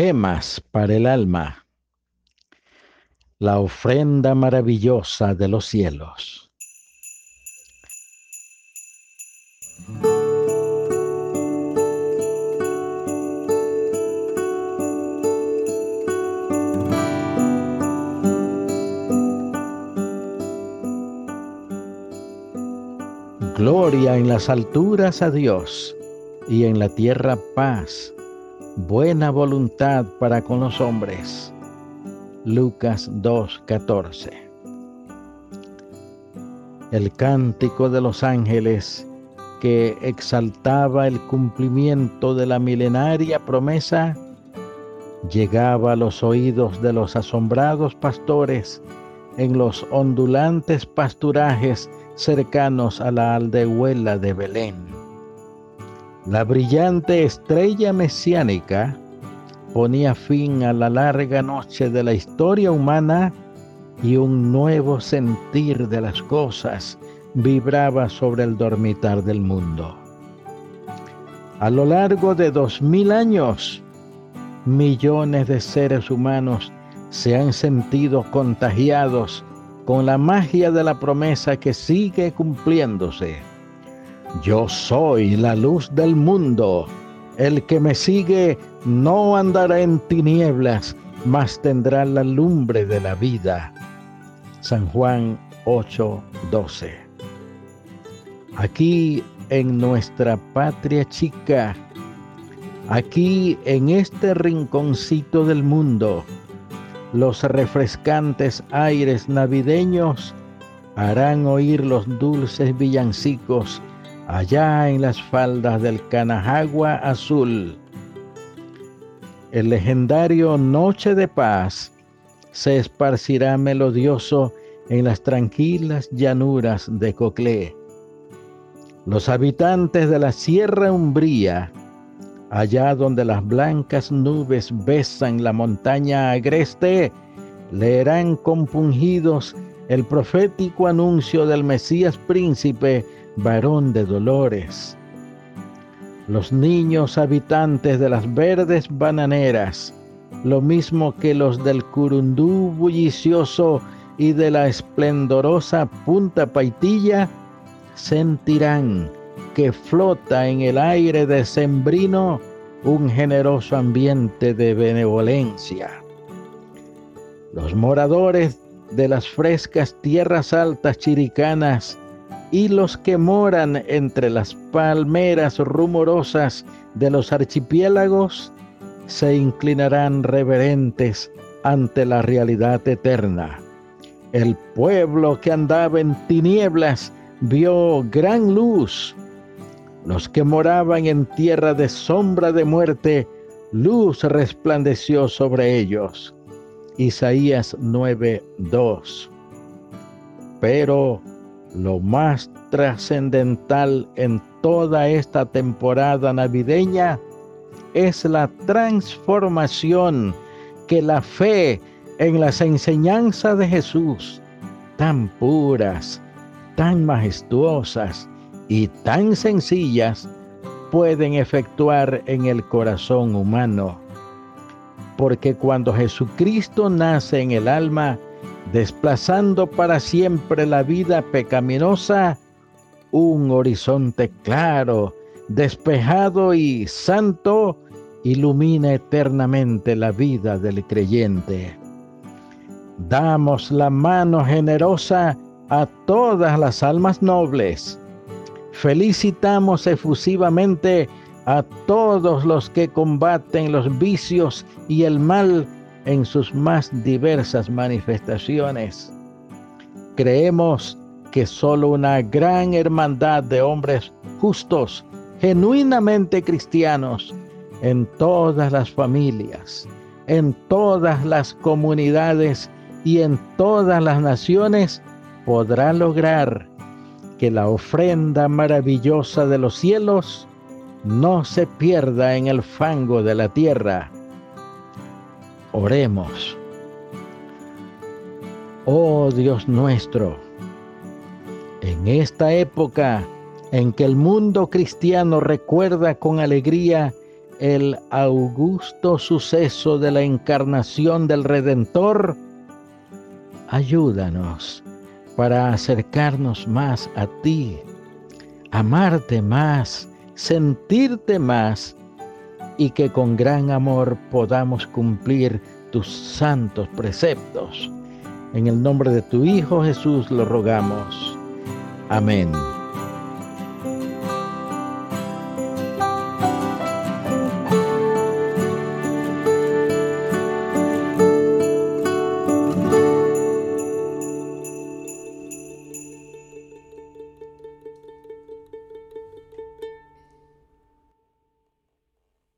Gemas para el alma. La ofrenda maravillosa de los cielos. Gloria en las alturas a Dios y en la tierra paz, buena voluntad para con los hombres. Lucas 2:14 El cántico de los ángeles que exaltaba el cumplimiento de la milenaria promesa llegaba a los oídos de los asombrados pastores en los ondulantes pasturajes cercanos a la aldehuela de Belén. La brillante estrella mesiánica ponía fin a la larga noche de la historia humana y un nuevo sentir de las cosas vibraba sobre el dormitar del mundo. A lo largo de dos mil años, millones de seres humanos se han sentido contagiados con la magia de la promesa que sigue cumpliéndose. Yo soy la luz del mundo. El que me sigue no andará en tinieblas, mas tendrá la lumbre de la vida. San Juan 8:12. Aquí en nuestra patria chica, aquí en este rinconcito del mundo, los refrescantes aires navideños harán oír los dulces villancicos allá en las faldas del Canajagua azul. El legendario Noche de Paz se esparcirá melodioso en las tranquilas llanuras de Coclé. Los habitantes de la Sierra Umbría allá donde las blancas nubes besan la montaña agreste, leerán compungidos el profético anuncio del Mesías príncipe, varón de dolores. Los niños habitantes de las verdes bananeras, lo mismo que los del curundú bullicioso y de la esplendorosa punta paitilla, sentirán que flota en el aire decembrino un generoso ambiente de benevolencia. Los moradores de las frescas tierras altas chiricanas y los que moran entre las palmeras rumorosas de los archipiélagos se inclinarán reverentes ante la realidad eterna. El pueblo que andaba en tinieblas vio gran luz los que moraban en tierra de sombra de muerte, luz resplandeció sobre ellos. Isaías 9:2. Pero lo más trascendental en toda esta temporada navideña es la transformación que la fe en las enseñanzas de Jesús, tan puras, tan majestuosas, y tan sencillas pueden efectuar en el corazón humano. Porque cuando Jesucristo nace en el alma, desplazando para siempre la vida pecaminosa, un horizonte claro, despejado y santo ilumina eternamente la vida del creyente. Damos la mano generosa a todas las almas nobles Felicitamos efusivamente a todos los que combaten los vicios y el mal en sus más diversas manifestaciones. Creemos que solo una gran hermandad de hombres justos, genuinamente cristianos, en todas las familias, en todas las comunidades y en todas las naciones podrá lograr que la ofrenda maravillosa de los cielos no se pierda en el fango de la tierra. Oremos. Oh Dios nuestro, en esta época en que el mundo cristiano recuerda con alegría el augusto suceso de la encarnación del Redentor, ayúdanos para acercarnos más a ti, amarte más, sentirte más y que con gran amor podamos cumplir tus santos preceptos. En el nombre de tu Hijo Jesús lo rogamos. Amén.